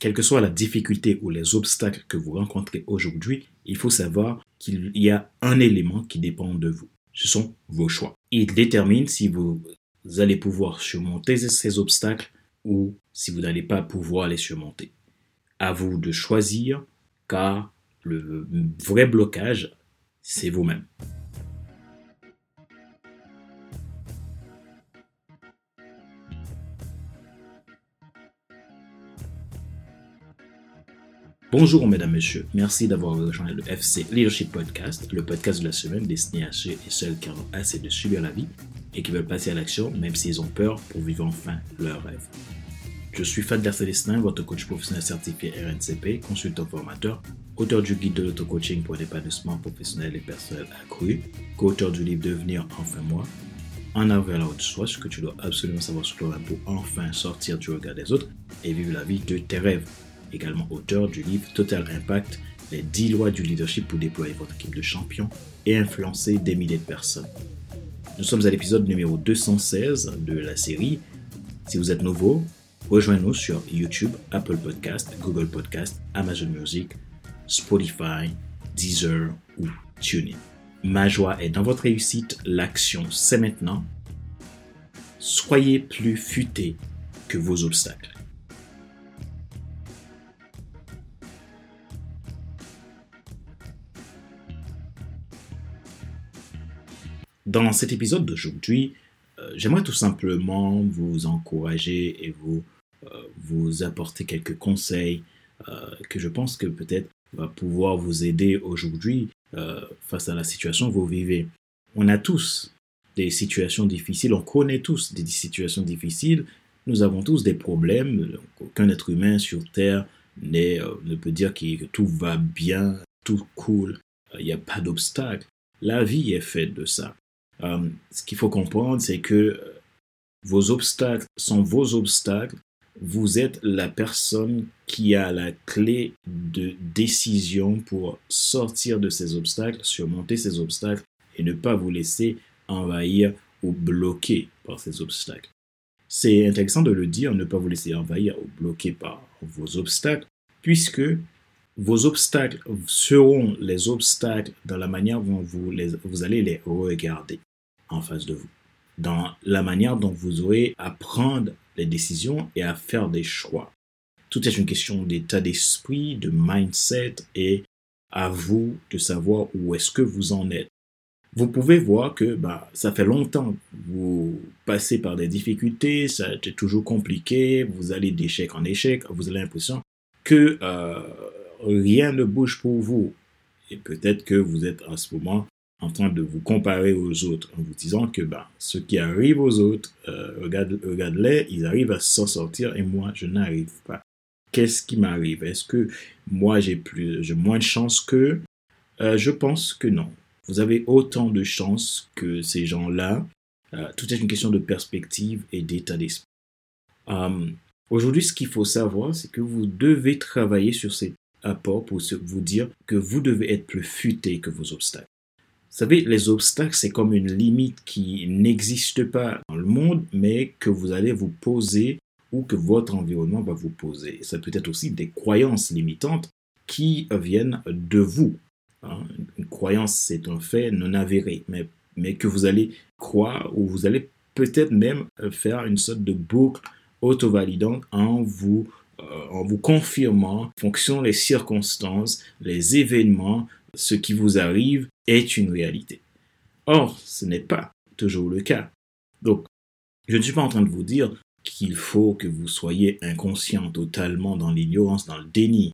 quelle que soit la difficulté ou les obstacles que vous rencontrez aujourd'hui, il faut savoir qu'il y a un élément qui dépend de vous. Ce sont vos choix. Il détermine si vous allez pouvoir surmonter ces obstacles ou si vous n'allez pas pouvoir les surmonter. À vous de choisir car le vrai blocage, c'est vous-même. Bonjour mesdames, messieurs. Merci d'avoir rejoint le FC Leadership Podcast, le podcast de la semaine destiné à ceux et celles qui ont assez de subir la vie et qui veulent passer à l'action même s'ils ont peur pour vivre enfin leur rêve. Je suis Fadler Célestin, votre coach professionnel certifié RNCP, consultant formateur, auteur du guide de l'auto-coaching pour l'épanouissement professionnel et personnel accru, co-auteur du livre Devenir enfin moi, en avant la haute soi, ce que tu dois absolument savoir sur toi pour enfin sortir du regard des autres et vivre la vie de tes rêves également auteur du livre Total Impact, les 10 lois du leadership pour déployer votre équipe de champions et influencer des milliers de personnes. Nous sommes à l'épisode numéro 216 de la série. Si vous êtes nouveau, rejoignez-nous sur YouTube, Apple Podcast, Google Podcast, Amazon Music, Spotify, Deezer ou TuneIn. Ma joie est dans votre réussite, l'action c'est maintenant. Soyez plus futé que vos obstacles. Dans cet épisode d'aujourd'hui, euh, j'aimerais tout simplement vous encourager et vous, euh, vous apporter quelques conseils euh, que je pense que peut-être va pouvoir vous aider aujourd'hui face à la situation que vous vivez. On a tous des situations difficiles, on connaît tous des situations difficiles, nous avons tous des problèmes, aucun être humain sur Terre ne peut dire que tout va bien, tout cool, il n'y a pas d'obstacle. La vie est faite de ça. Euh, ce qu'il faut comprendre, c'est que vos obstacles sont vos obstacles. Vous êtes la personne qui a la clé de décision pour sortir de ces obstacles, surmonter ces obstacles et ne pas vous laisser envahir ou bloquer par ces obstacles. C'est intéressant de le dire, ne pas vous laisser envahir ou bloquer par vos obstacles, puisque vos obstacles seront les obstacles dans la manière dont vous, vous allez les regarder en face de vous, dans la manière dont vous aurez à prendre les décisions et à faire des choix. Tout est une question d'état d'esprit, de mindset et à vous de savoir où est-ce que vous en êtes. Vous pouvez voir que bah, ça fait longtemps vous passez par des difficultés, ça été toujours compliqué, vous allez d'échec en échec, vous avez l'impression que euh, rien ne bouge pour vous. Et peut-être que vous êtes en ce moment en train de vous comparer aux autres, en vous disant que ben, ce qui arrive aux autres, euh, regarde, regarde-les, ils arrivent à s'en sortir et moi, je n'arrive pas. Qu'est-ce qui m'arrive? Est-ce que moi, j'ai plus, j'ai moins de chance qu'eux euh, Je pense que non. Vous avez autant de chance que ces gens-là. Euh, tout est une question de perspective et d'état d'esprit. Aujourd'hui, ce qu'il faut savoir, c'est que vous devez travailler sur cet apport pour vous dire que vous devez être plus futé que vos obstacles. Vous savez, les obstacles, c'est comme une limite qui n'existe pas dans le monde, mais que vous allez vous poser ou que votre environnement va vous poser. Ça peut être aussi des croyances limitantes qui viennent de vous. Hein. Une croyance, c'est un fait non avéré, mais, que vous allez croire ou vous allez peut-être même faire une sorte de boucle auto-validante en vous euh, en vous confirmant, en fonction des circonstances, les événements, ce qui vous arrive est une réalité. Or, ce n'est pas toujours le cas. Donc, je ne suis pas en train de vous dire qu'il faut que vous soyez inconscient totalement dans l'ignorance, dans le déni.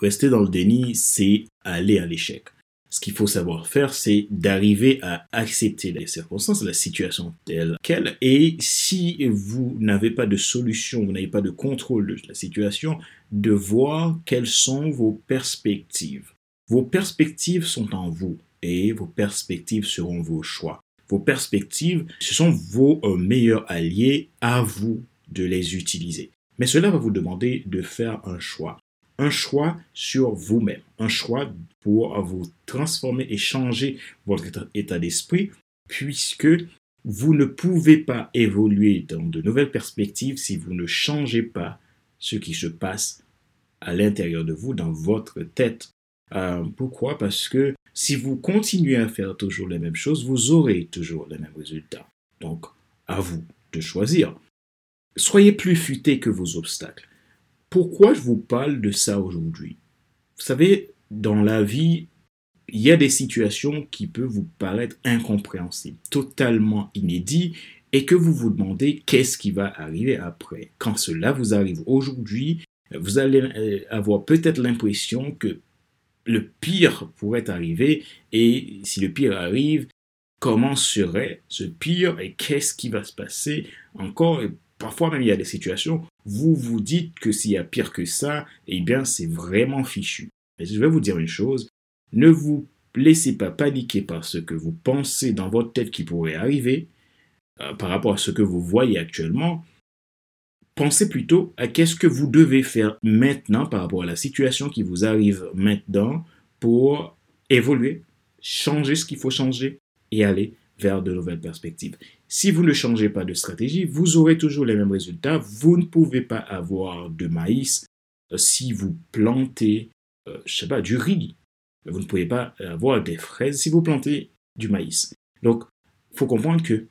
Rester dans le déni, c'est aller à l'échec. Ce qu'il faut savoir faire, c'est d'arriver à accepter les circonstances, la situation telle qu'elle. Et si vous n'avez pas de solution, vous n'avez pas de contrôle de la situation, de voir quelles sont vos perspectives. Vos perspectives sont en vous et vos perspectives seront vos choix. Vos perspectives, ce sont vos euh, meilleurs alliés à vous de les utiliser. Mais cela va vous demander de faire un choix. Un choix sur vous-même. Un choix pour vous transformer et changer votre état d'esprit puisque vous ne pouvez pas évoluer dans de nouvelles perspectives si vous ne changez pas ce qui se passe à l'intérieur de vous, dans votre tête. Euh, pourquoi? Parce que si vous continuez à faire toujours les mêmes choses, vous aurez toujours les mêmes résultats. Donc, à vous de choisir. Soyez plus futé que vos obstacles. Pourquoi je vous parle de ça aujourd'hui? Vous savez, dans la vie, il y a des situations qui peuvent vous paraître incompréhensibles, totalement inédites, et que vous vous demandez qu'est-ce qui va arriver après. Quand cela vous arrive aujourd'hui, vous allez euh, avoir peut-être l'impression que le pire pourrait arriver, et si le pire arrive, comment serait ce pire et qu'est-ce qui va se passer encore? Parfois même il y a des situations, vous vous dites que s'il y a pire que ça, eh bien c'est vraiment fichu. Je vais vous dire une chose, ne vous laissez pas paniquer par ce que vous pensez dans votre tête qui pourrait arriver euh, par rapport à ce que vous voyez actuellement. Pensez plutôt à qu'est-ce que vous devez faire maintenant par rapport à la situation qui vous arrive maintenant pour évoluer, changer ce qu'il faut changer et aller vers de nouvelles perspectives. Si vous ne changez pas de stratégie, vous aurez toujours les mêmes résultats. Vous ne pouvez pas avoir de maïs euh, si vous plantez, euh, du riz. Vous ne pouvez pas avoir des fraises si vous plantez du maïs. Donc, il faut comprendre que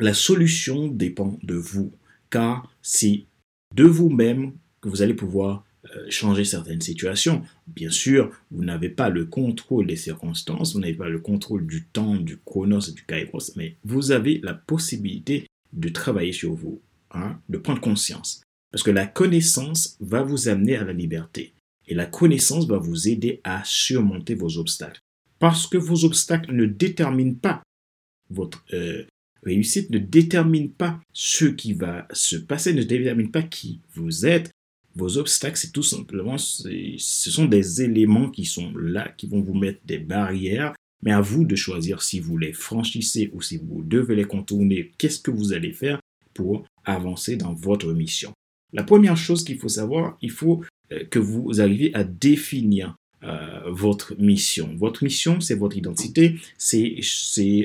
la solution dépend de vous, car c'est de vous-même que vous allez pouvoir euh, changer certaines situations. Bien sûr, vous n'avez pas le contrôle des circonstances, vous n'avez pas le contrôle du temps, du chronos du kairos, mais vous avez la possibilité de travailler sur vous, hein, de prendre conscience. Parce que la connaissance va vous amener à la liberté. Et la connaissance va vous aider à surmonter vos obstacles. Parce que vos obstacles ne déterminent pas votre euh, réussite, ne déterminent pas ce qui va se passer, ne déterminent pas qui vous êtes, vos obstacles, c'est tout simplement, ce sont des éléments qui sont là, qui vont vous mettre des barrières, mais à vous de choisir si vous les franchissez ou si vous devez les contourner, qu'est-ce que vous allez faire pour avancer dans votre mission? La première chose qu'il faut savoir, il faut euh, que vous arriviez à définir votre mission. Votre mission, c'est votre identité, c'est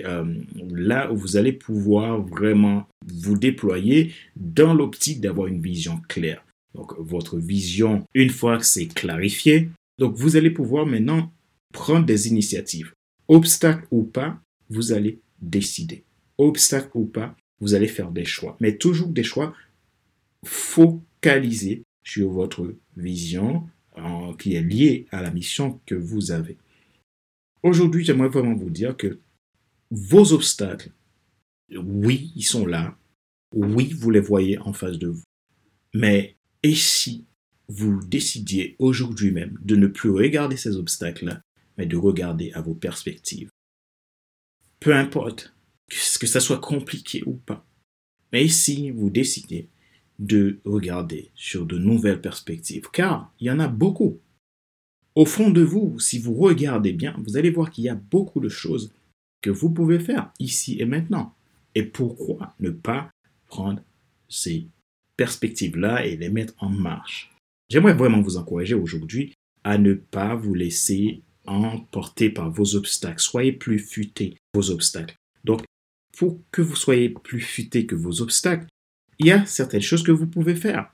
euh, là où vous allez pouvoir vraiment vous déployer dans l'optique d'avoir une vision claire. Donc votre vision, une fois que c'est clarifié, donc vous allez pouvoir maintenant prendre des initiatives. Obstacle ou pas, vous allez décider. Obstacle ou pas, vous allez faire des choix. Mais toujours des choix focalisés sur votre vision qui est liée à la mission que vous avez. Aujourd'hui, j'aimerais vraiment vous dire que vos obstacles, oui, ils sont là. Oui, vous les voyez en face de vous. Mais et si vous décidiez aujourd'hui même de ne plus regarder ces obstacles-là, mais de regarder à vos perspectives? Peu importe que ça soit compliqué ou pas. Mais si vous décidez de regarder sur de nouvelles perspectives, car il y en a beaucoup. Au fond de vous, si vous regardez bien, vous allez voir qu'il y a beaucoup de choses que vous pouvez faire ici et maintenant. Et pourquoi ne pas prendre ces perspectives-là et les mettre en marche? J'aimerais vraiment vous encourager aujourd'hui à ne pas vous laisser emporter par vos obstacles. Soyez plus futé vos obstacles. Donc, pour que vous soyez plus futé que vos obstacles, il y a certaines choses que vous pouvez faire.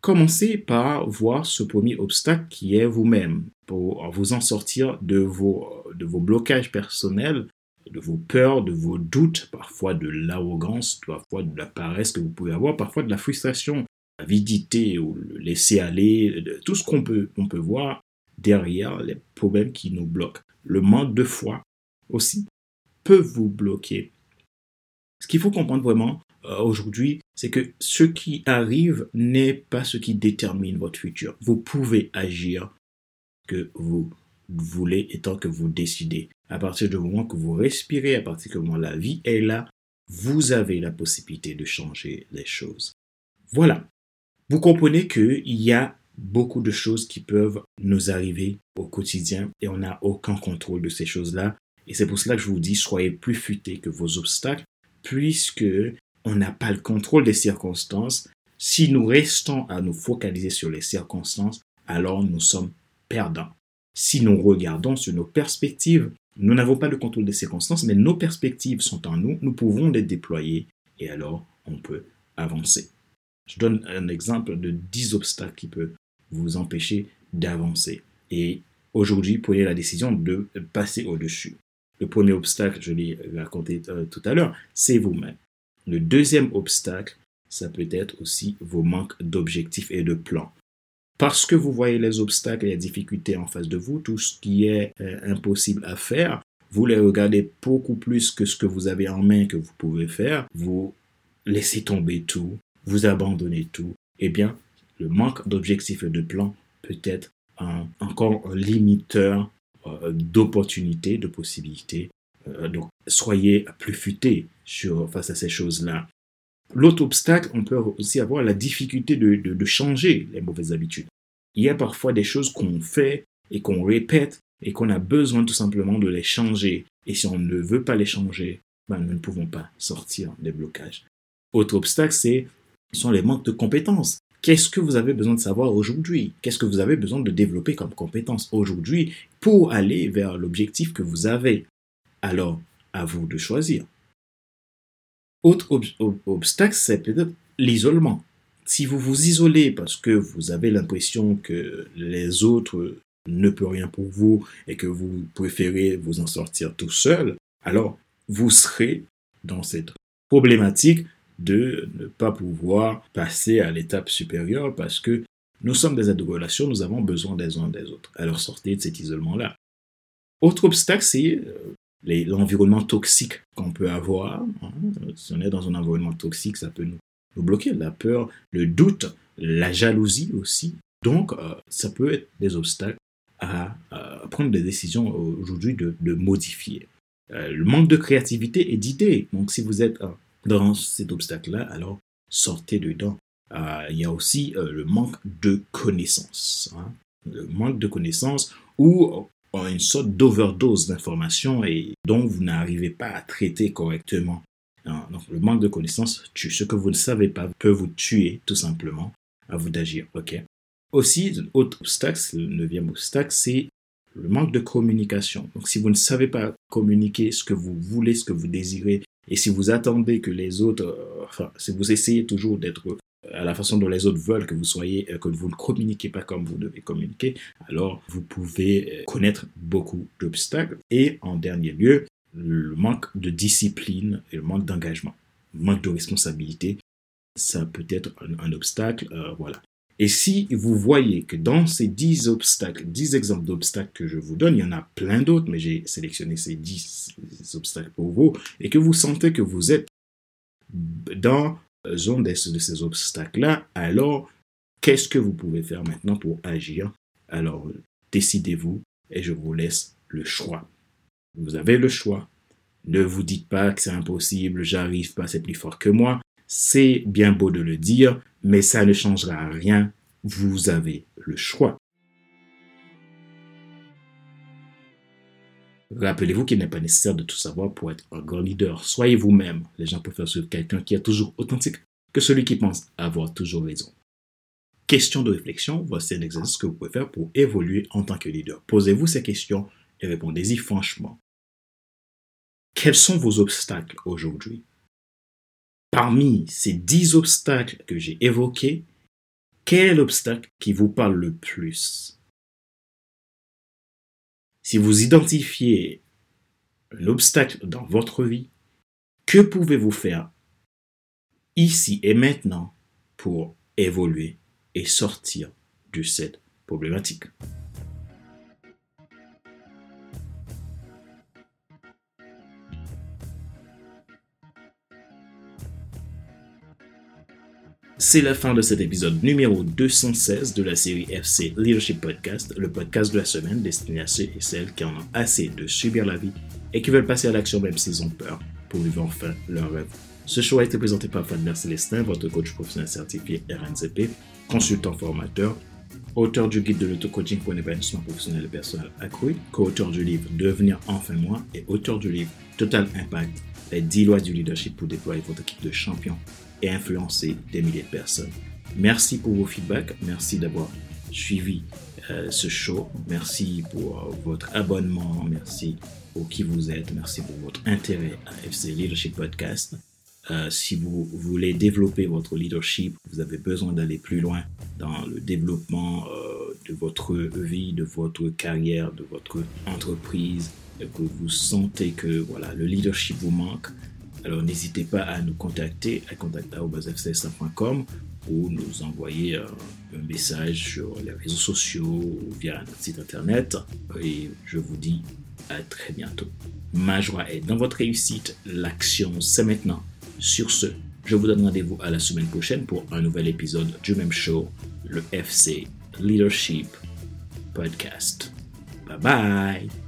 Commencez par voir ce premier obstacle qui est vous-même, pour vous en sortir de vos, de vos blocages personnels de vos peurs, de vos doutes, parfois de l'arrogance, parfois de la paresse que vous pouvez avoir, parfois de la frustration, l'avidité ou le laisser aller, tout ce qu'on peut, on peut voir derrière les problèmes qui nous bloquent. Le manque de foi aussi peut vous bloquer. Ce qu'il faut comprendre vraiment euh, aujourd'hui, c'est que ce qui arrive n'est pas ce qui détermine votre futur. Vous pouvez agir que vous voulez et tant que vous décidez. À partir du moment que vous respirez, à partir du moment où la vie est là, vous avez la possibilité de changer les choses. Voilà. Vous comprenez qu'il y a beaucoup de choses qui peuvent nous arriver au quotidien et on n'a aucun contrôle de ces choses-là. Et c'est pour cela que je vous dis, soyez plus futés que vos obstacles, puisque on n'a pas le contrôle des circonstances. Si nous restons à nous focaliser sur les circonstances, alors nous sommes perdants. Si nous regardons sur nos perspectives, nous n'avons pas le contrôle des circonstances, mais nos perspectives sont en nous, nous pouvons les déployer et alors on peut avancer. Je donne un exemple de 10 obstacles qui peuvent vous empêcher d'avancer. Et aujourd'hui, prenez la décision de passer au-dessus. Le premier obstacle, je l'ai raconté euh, tout à l'heure, c'est vous-même. Le deuxième obstacle, ça peut être aussi vos manques d'objectifs et de plans. Parce que vous voyez les obstacles et les difficultés en face de vous, tout ce qui est euh, impossible à faire, vous les regardez beaucoup plus que ce que vous avez en main que vous pouvez faire, vous laissez tomber tout, vous abandonnez tout, eh bien, le manque d'objectifs et de plans peut être encore un limiteur euh, d'opportunités, de possibilités. Euh, donc, soyez plus futés face à ces choses-là. L'autre obstacle, on peut aussi avoir la difficulté de, changer les mauvaises habitudes. Il y a parfois des choses qu'on fait et qu'on répète et qu'on a besoin tout simplement de les changer. Et si on ne veut pas les changer, ben, nous ne pouvons pas sortir des blocages. Autre obstacle, c'est sont les manques de compétences. Qu'est-ce que vous avez besoin de savoir aujourd'hui? Qu'est-ce que vous avez besoin de développer comme compétences aujourd'hui pour aller vers l'objectif que vous avez? Alors, à vous de choisir. Autre obstacle, c'est peut-être l'isolement. Si vous vous isolez parce que vous avez l'impression que les autres ne peuvent rien pour vous et que vous préférez vous en sortir tout seul, alors vous serez dans cette problématique de ne pas pouvoir passer à l'étape supérieure parce que nous sommes des êtres de relation, nous avons besoin des uns des autres. Alors sortez de cet isolement-là. Autre obstacle, c'est euh, l'environnement toxique qu'on peut avoir. Hein. Si on est dans un environnement toxique, ça peut nous, bloquer. La peur, le doute, la jalousie aussi. Donc, euh, ça peut être des obstacles à, prendre des décisions aujourd'hui de, modifier. Euh, le manque de créativité et d'idées. Donc, si vous êtes dans cet obstacle-là, alors sortez dedans. Euh, il y a aussi euh, le manque de connaissances. Hein. Le manque de connaissances ou une sorte d'overdose d'informations et dont vous n'arrivez pas à traiter correctement. Donc, le manque de connaissances tue. Ce que vous ne savez pas peut vous tuer tout simplement. À vous d'agir. OK? Aussi, autre obstacle, le neuvième obstacle, c'est le manque de communication. Donc, si vous ne savez pas communiquer ce que vous voulez, ce que vous désirez, et si vous attendez que les autres, euh, enfin, si vous essayez toujours d'être à la façon dont les autres veulent que vous soyez, euh, que vous ne communiquez pas comme vous devez communiquer, alors vous pouvez connaître beaucoup d'obstacles. Et en dernier lieu, le manque de discipline et le manque d'engagement, le manque de responsabilité, ça peut être un, obstacle. voilà. Et si vous voyez que dans ces 10 obstacles, 10 exemples d'obstacles que je vous donne, il y en a plein d'autres, mais j'ai sélectionné ces 10 obstacles pour vous, et que vous sentez que vous êtes dans un de ces obstacles-là, alors qu'est-ce que vous pouvez faire maintenant pour agir? Alors, décidez-vous et je vous laisse le choix. Vous avez le choix. Ne vous dites pas que c'est impossible, j'arrive pas, c'est plus fort que moi. C'est bien beau de le dire, mais ça ne changera rien. Vous avez le choix. Rappelez-vous qu'il n'est pas nécessaire de tout savoir pour être un grand leader. Soyez vous-même. Les gens préfèrent suivre quelqu'un qui est toujours authentique que celui qui pense avoir toujours raison. Question de réflexion, voici un exercice que vous pouvez faire pour évoluer en tant que leader. Posez-vous ces questions et répondez-y franchement. Quels sont vos obstacles aujourd'hui? Parmi ces dix obstacles que j'ai évoqués, quel est l'obstacle qui vous parle le plus? Si vous identifiez un obstacle dans votre vie, que pouvez-vous faire ici et maintenant pour évoluer et sortir de cette problématique? C'est la fin de cet épisode numéro 216 de la série FC Leadership Podcast, le podcast de la semaine destiné à ceux et celles qui en ont assez de subir la vie et qui veulent passer à l'action même s'ils ont peur pour vivre enfin leur rêve. Ce show a été présenté par Fadler Célestin, votre coach professionnel certifié RNCP, consultant formateur, auteur du guide de l'auto-coaching pour un épanouissement professionnel et personnel accru, co-auteur du livre Devenir enfin moi et auteur du livre Total Impact, les 10 lois du leadership pour déployer votre équipe de champions et influencer des milliers de personnes. Merci pour vos feedbacks, merci d'avoir suivi euh, ce show, merci pour euh, votre abonnement, merci pour qui vous êtes, merci pour votre intérêt à FC Leadership Podcast. Euh, si vous voulez développer votre leadership, vous avez besoin d'aller plus loin dans le développement de votre vie, de votre carrière, de votre entreprise, que vous sentez que voilà, le leadership vous manque, alors n'hésitez pas à nous contacter à contact.fcs.com ou nous envoyer euh, un message sur les réseaux sociaux ou via notre site internet. Et je vous dis à très bientôt. Ma joie est dans votre réussite. L'action, c'est maintenant. Sur ce, je vous donne rendez-vous à la semaine prochaine pour un nouvel épisode du même show, le FC Leadership Podcast. Bye bye